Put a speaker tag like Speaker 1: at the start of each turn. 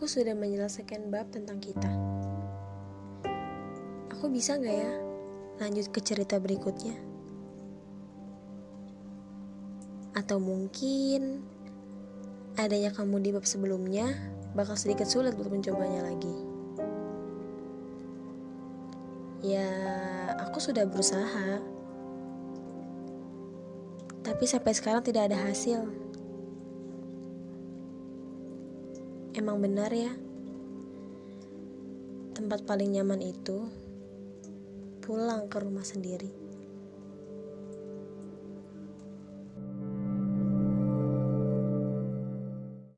Speaker 1: Aku sudah menyelesaikan bab tentang kita. Aku bisa gak ya lanjut ke cerita berikutnya? Atau mungkin adanya kamu di bab sebelumnya bakal sedikit sulit untuk mencobanya lagi. Ya, aku sudah berusaha. Tapi sampai sekarang tidak ada hasil. Emang benar ya? Tempat paling nyaman itu pulang ke rumah sendiri.